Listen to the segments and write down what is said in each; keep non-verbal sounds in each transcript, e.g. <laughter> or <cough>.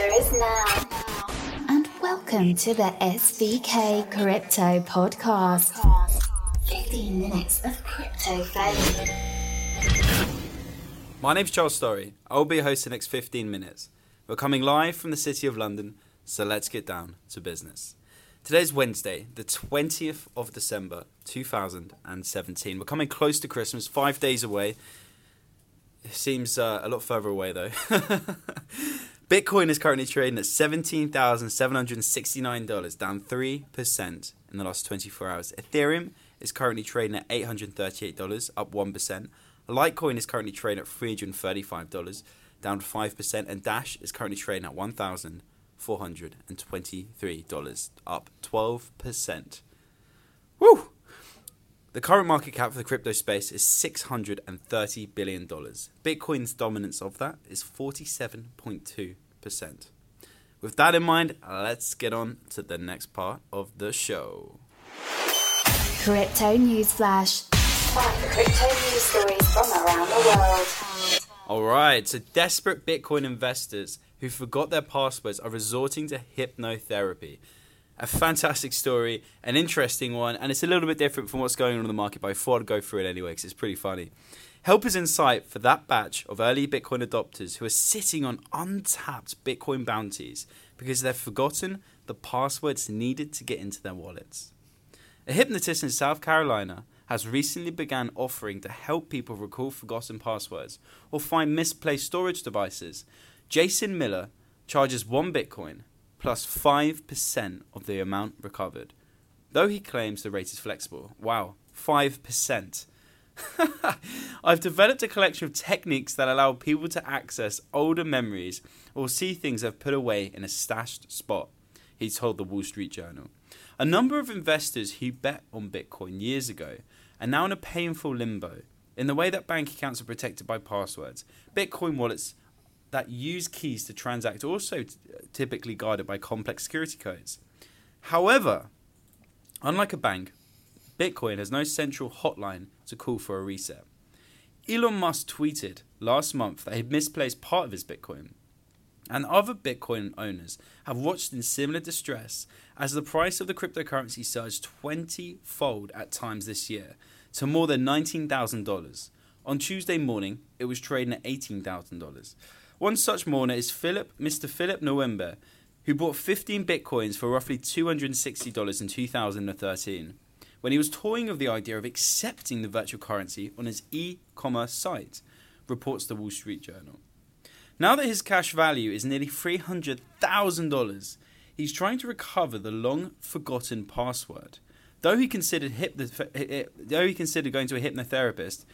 future is now. And welcome to the SVK Crypto Podcast. 15 minutes of crypto value. My name's Charles Storry. I will be your host the next 15 minutes. We're coming live from the City of London, so let's get down to business. Today's Wednesday, the 20th of December, 2017. We're coming close to Christmas, five days away. It seems uh, a lot further away though. <laughs> Bitcoin is currently trading at $17,769, down 3% in the last 24 hours. Ethereum is currently trading at $838, up 1%. Litecoin is currently trading at $335, down 5%. And Dash is currently trading at $1,423, up 12%. Woo! The current market cap for the crypto space is $630 billion. Bitcoin's dominance of that is 47.2%. With that in mind, let's get on to the next part of the show. Crypto News Flash. Find crypto news stories from around the world. All right, so desperate Bitcoin investors who forgot their passwords are resorting to hypnotherapy a fantastic story, an interesting one, and it's a little bit different from what's going on in the market, but I thought I'd go through it anyway because it's pretty funny. Help us in sight for that batch of early Bitcoin adopters who are sitting on untapped Bitcoin bounties because they've forgotten the passwords needed to get into their wallets. A hypnotist in South Carolina has recently begun offering to help people recall forgotten passwords or find misplaced storage devices. Jason Miller charges one Bitcoin plus 5% of the amount recovered. Though he claims the rate is flexible. Wow, 5%. <laughs> I've developed a collection of techniques that allow people to access older memories or see things they've put away in a stashed spot, he told the Wall Street Journal. A number of investors who bet on Bitcoin years ago are now in a painful limbo. In the way that bank accounts are protected by passwords, Bitcoin wallets that use keys to transact also t- typically guarded by complex security codes. However, unlike a bank, Bitcoin has no central hotline to call for a reset. Elon Musk tweeted last month that he'd misplaced part of his Bitcoin. And other Bitcoin owners have watched in similar distress as the price of the cryptocurrency surged 20 fold at times this year to more than $19,000. On Tuesday morning, it was trading at $18,000. One such mourner is Philip, Mr. Philip November, who bought 15 bitcoins for roughly $260 in 2013 when he was toying with the idea of accepting the virtual currency on his e commerce site, reports the Wall Street Journal. Now that his cash value is nearly $300,000, he's trying to recover the long forgotten password. Though he considered, though he considered going to a hypnotherapist,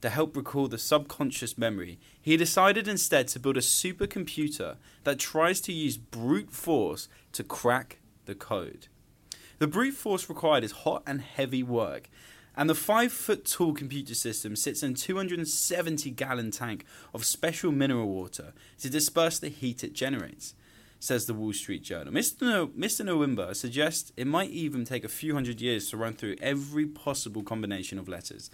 to help recall the subconscious memory, he decided instead to build a supercomputer that tries to use brute force to crack the code. The brute force required is hot and heavy work, and the 5 foot tall computer system sits in a 270 gallon tank of special mineral water to disperse the heat it generates, says the Wall Street Journal. Mr. No- Mr. Nowimba suggests it might even take a few hundred years to run through every possible combination of letters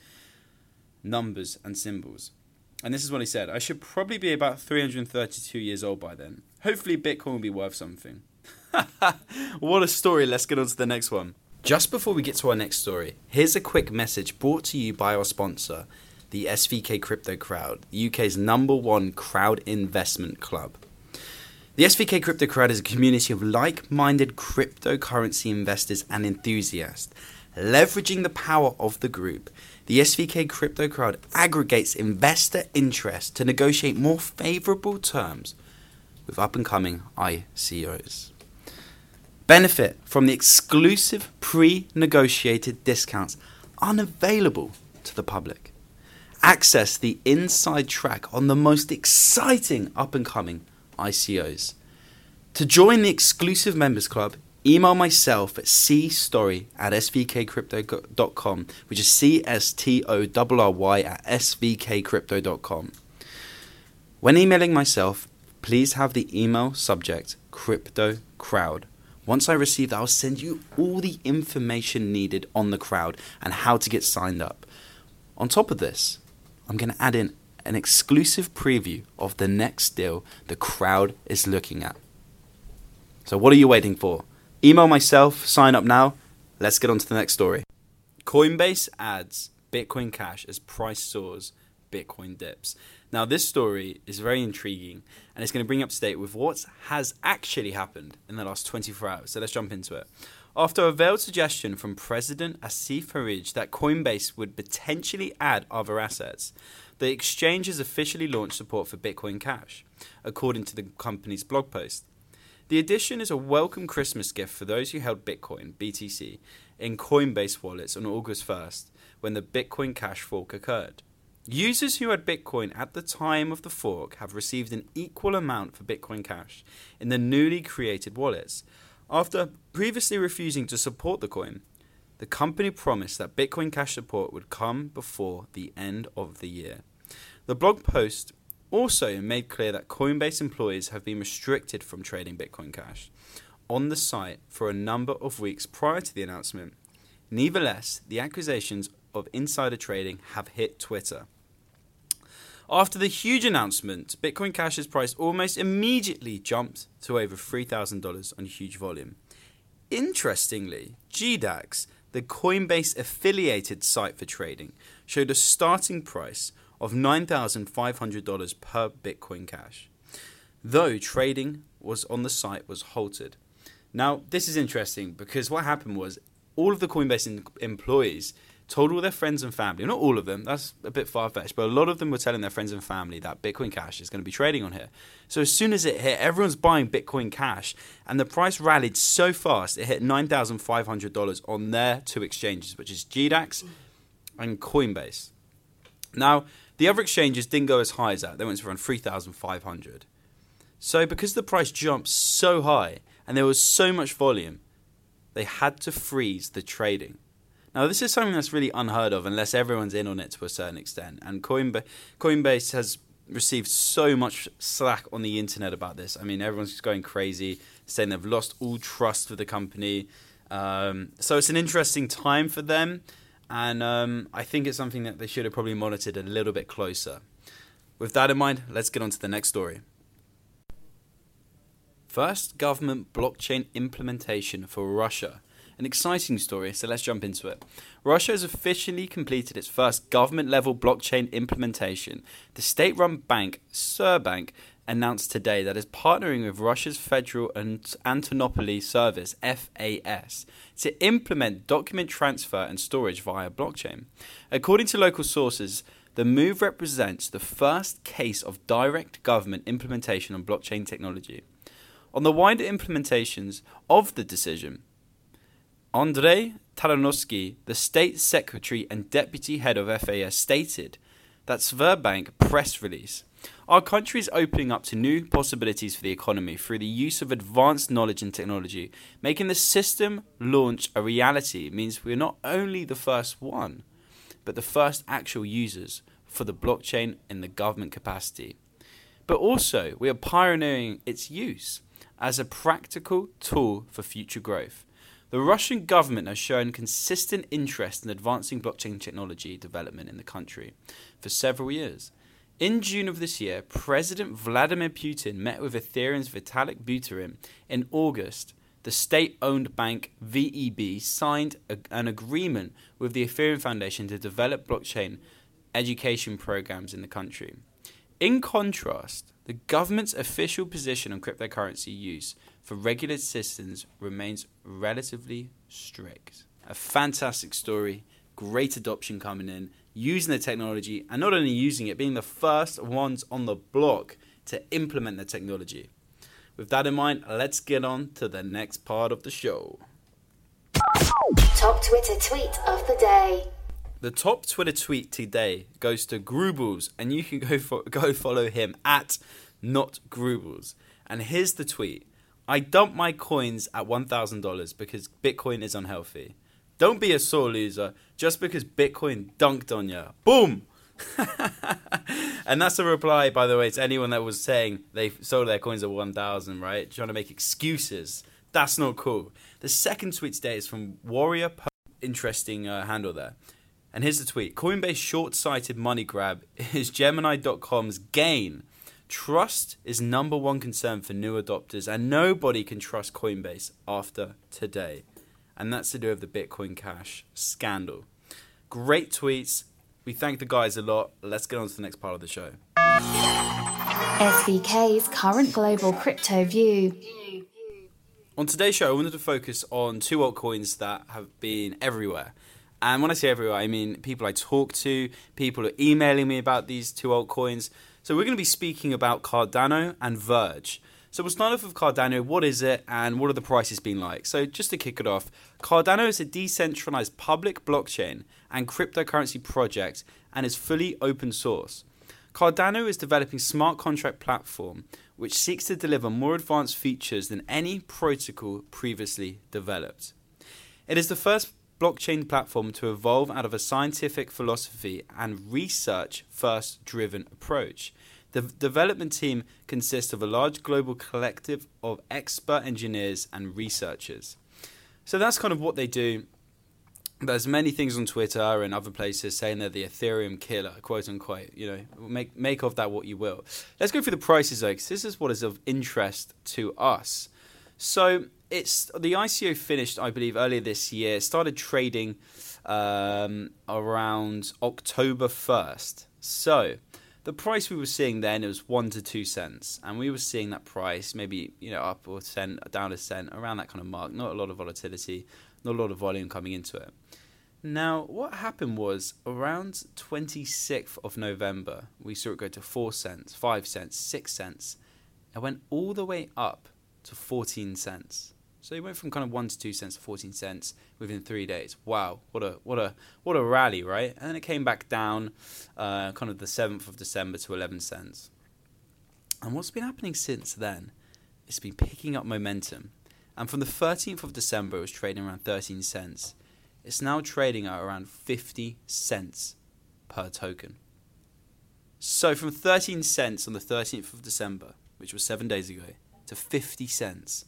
numbers, and symbols. And this is what he said I should probably be about 332 years old by then. Hopefully, Bitcoin will be worth something. <laughs> what a story. Let's get on to the next one. Just before we get to our next story, here's a quick message brought to you by our sponsor, the SVK Crypto Crowd, the UK's number one crowd investment club. The SVK Crypto Crowd is a community of like minded cryptocurrency investors and enthusiasts. Leveraging the power of the group, the SVK crypto crowd aggregates investor interest to negotiate more favorable terms with up and coming ICOs. Benefit from the exclusive pre negotiated discounts unavailable to the public. Access the inside track on the most exciting up and coming ICOs. To join the exclusive members club, email myself at cstorry at svkcrypto.com, which is C S T O R R Y at svkcrypto.com. When emailing myself, please have the email subject Crypto Crowd. Once I receive that, I'll send you all the information needed on the crowd and how to get signed up. On top of this, I'm going to add in an exclusive preview of the next deal the crowd is looking at. So, what are you waiting for? Email myself, sign up now. Let's get on to the next story. Coinbase adds Bitcoin Cash as price soars, Bitcoin dips. Now, this story is very intriguing and it's going to bring you up to date with what has actually happened in the last 24 hours. So, let's jump into it. After a veiled suggestion from President Asiff Hirji that Coinbase would potentially add other assets, the exchange has officially launched support for Bitcoin Cash, according to the company's blog post. The addition is a welcome Christmas gift for those who held Bitcoin, BTC, in Coinbase wallets on August 1st when the Bitcoin Cash fork occurred. Users who had Bitcoin at the time of the fork have received an equal amount for Bitcoin Cash in the newly created wallets. After previously refusing to support the coin, the company promised that Bitcoin Cash support would come before the end of the year. The blog post also made clear that Coinbase employees have been restricted from trading Bitcoin Cash on the site for a number of weeks prior to the announcement. Nevertheless, the accusations of insider trading have hit Twitter. After the huge announcement, Bitcoin Cash's price almost immediately jumped to over $3,000 on huge volume. Interestingly, GDAX, the Coinbase affiliated site for trading, showed a starting price of $9,500 per Bitcoin Cash, though trading was on the site was halted. Now, this is interesting because what happened was all of the Coinbase employees told all their friends and family, not all of them, that's a bit far fetched, but a lot of them were telling their friends and family that Bitcoin Cash is going to be trading on here. So as soon as it hit, everyone's buying Bitcoin Cash, and the price rallied so fast, it hit $9,500 on their two exchanges, which is GDAX and Coinbase. Now, the other exchanges didn't go as high as that. They went to around 3,500. So because the price jumped so high and there was so much volume, they had to freeze the trading. Now, this is something that's really unheard of unless everyone's in on it to a certain extent. And Coinbase, has received so much slack on the internet about this. I mean, everyone's just going crazy, saying they've lost all trust for the company. Um, so it's an interesting time for them. And um, I think it's something that they should have probably monitored a little bit closer. With that in mind, let's get on to the next story. First government blockchain implementation for Russia. An exciting story, so let's jump into it. Russia has officially completed its first government level blockchain implementation. The state run bank, Sberbank, announced today that it's partnering with Russia's Federal Antimonopoly Service (FAS) to implement document transfer and storage via blockchain. According to local sources, the move represents the first case of direct government implementation on blockchain technology. On the wider implementations of the decision, Andrei Tsarikovsky, the state secretary and deputy head of FAS, stated that Sberbank press release our country is opening up to new possibilities for the economy through the use of advanced knowledge and technology. Making the system launch a reality means we're not only the first one, but the first actual users for the blockchain in the government capacity. But also, we are pioneering its use as a practical tool for future growth. The Russian government has shown consistent interest in advancing blockchain technology development in the country for several years. In June of this year, President Vladimir Putin met with Ethereum's Vitalik Buterin. In August, the state owned bank VEB signed a, an agreement with the Ethereum Foundation to develop blockchain education programs in the country. In contrast, the government's official position on cryptocurrency use for regulated citizens remains relatively strict. A fantastic story, great adoption coming in, using the technology, and not only using it, being the first ones on the block to implement the technology. With that in mind, let's get on to the next part of the show. Top Twitter tweet of the day. The top Twitter tweet today goes to Grubles, and you can <laughs> go for, go follow him at not Grubles. And here's the tweet: I dump my coins at one thousand dollars because Bitcoin is unhealthy. Don't be a sore loser just because Bitcoin dunked on you. Boom! <laughs> and that's a reply, by the way, to anyone that was saying they sold their coins at 1,000, right? Trying to make excuses. That's not cool. The second tweet today is from Warrior. Po- Interesting uh, handle there. And here's the tweet Coinbase short sighted money grab is Gemini.com's gain. Trust is number one concern for new adopters, and nobody can trust Coinbase after today. And that's to do with the Bitcoin Cash scandal. Great tweets. We thank the guys a lot. Let's get on to the next part of the show. SVK's current global crypto view. On today's show, I wanted to focus on two altcoins that have been everywhere. And when I say everywhere, I mean people I talk to, people are emailing me about these two altcoins. So we're going to be speaking about Cardano and Verge. So we'll start off with Cardano. What is it and what are the prices been like? So just to kick it off, Cardano is a decentralized public blockchain and cryptocurrency project and is fully open source. Cardano is developing smart contract platform which seeks to deliver more advanced features than any protocol previously developed. It is the first blockchain platform to evolve out of a scientific philosophy and research first driven approach. The development team consists of a large global collective of expert engineers and researchers. So that's kind of what they do there's many things on Twitter and other places saying they're the Ethereum killer, quote unquote. You know, make make of that what you will. Let's go through the prices though, because this is what is of interest to us. So it's the ICO finished, I believe, earlier this year. Started trading um, around October first. So the price we were seeing then was one to two cents, and we were seeing that price maybe you know up or cent, down a cent, around that kind of mark. Not a lot of volatility, not a lot of volume coming into it. Now, what happened was around 26th of November, we saw it go to 4 cents, 5 cents, 6 cents. It went all the way up to 14 cents. So it went from kind of 1 to 2 cents to 14 cents within 3 days. Wow, what a what a what a rally, right? And then it came back down uh, kind of the 7th of December to 11 cents. And what's been happening since then? It's been picking up momentum. And from the 13th of December, it was trading around 13 cents it's now trading at around 50 cents per token. So from 13 cents on the 13th of December, which was seven days ago, to 50 cents.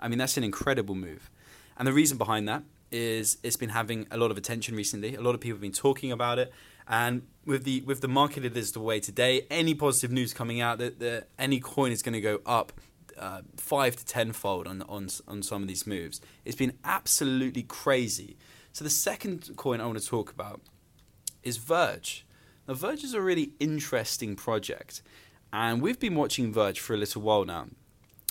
I mean, that's an incredible move. And the reason behind that is it's been having a lot of attention recently. A lot of people have been talking about it. And with the with the market it is the way today, any positive news coming out that, that any coin is going to go up uh, five to tenfold on on on some of these moves. It's been absolutely crazy. So the second coin I want to talk about is Verge. Now, Verge is a really interesting project, and we've been watching Verge for a little while now.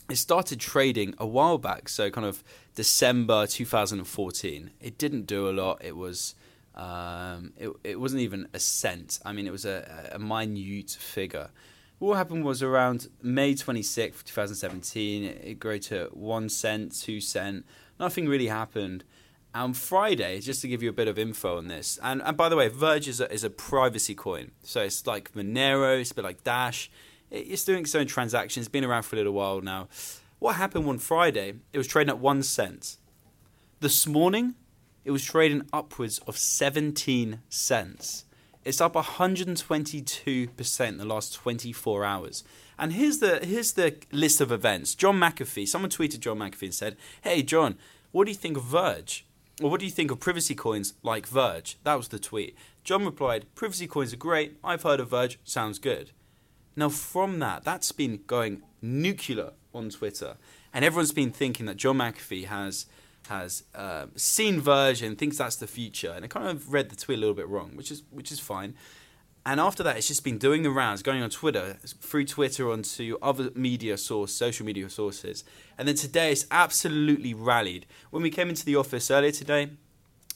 It started trading a while back, so kind of December 2014. It didn't do a lot. It was um, it, it wasn't even a cent. I mean, it was a, a minute figure. What happened was around May 26th, 2017, it grew to one cent, two cent. Nothing really happened And Friday, just to give you a bit of info on this, and, and by the way, Verge is a, is a privacy coin. So it's like Monero, it's a bit like Dash. It's doing its own transactions, been around for a little while now. What happened one Friday? It was trading at one cent. This morning, it was trading upwards of 17 cents. It's up 122% in the last 24 hours. And here's the here's the list of events. John McAfee, someone tweeted John McAfee and said, "Hey John, what do you think of Verge?" Or what do you think of privacy coins like Verge? That was the tweet. John replied, Privacy coins are great. I've heard of Verge. Sounds good. Now, from that, that's been going nuclear on Twitter. And everyone's been thinking that John McAfee has has uh, seen Verge thinks that's the future. And I kind of read the tweet a little bit wrong, which is which is fine. And after that, it's just been doing the rounds, going on Twitter, through Twitter onto other media source, social media sources. And then today, it's absolutely rallied. When we came into the office earlier today,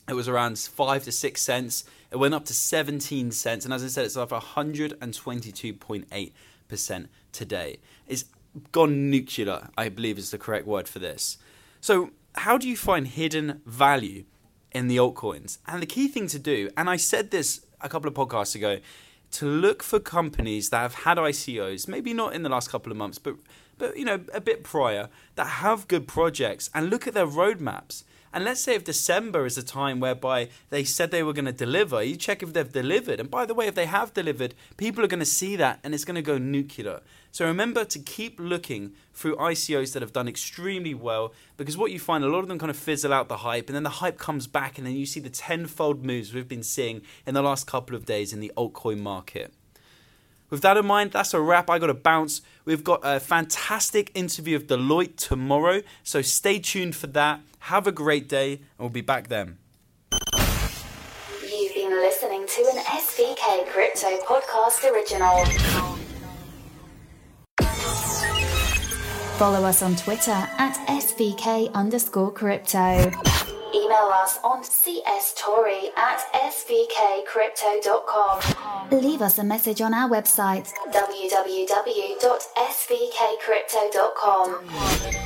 it was around five to six cents. It went up to 17 cents. And as I said, it's up 122.8% today. It's gone nuclear, I believe is the correct word for this. So, how do you find hidden value in the altcoins? And the key thing to do, and I said this a couple of podcasts ago to look for companies that have had ICOs, maybe not in the last couple of months, but but you know a bit prior that have good projects and look at their roadmaps And let's say if December is a time whereby they said they were going to deliver, you check if they've delivered. And by the way, if they have delivered, people are going to see that and it's going to go nuclear. So remember to keep looking through ICOs that have done extremely well because what you find, a lot of them kind of fizzle out the hype and then the hype comes back and then you see the tenfold moves we've been seeing in the last couple of days in the altcoin market. With that in mind, that's a wrap. I got to bounce. We've got a fantastic interview of Deloitte tomorrow, so stay tuned for that. Have a great day, and we'll be back then. You've been listening to an SVK Crypto Podcast original. Follow us on Twitter at SVK underscore crypto. Email us on cstorry at svkcrypto.com. Leave us a message on our website www.svkcrypto.com.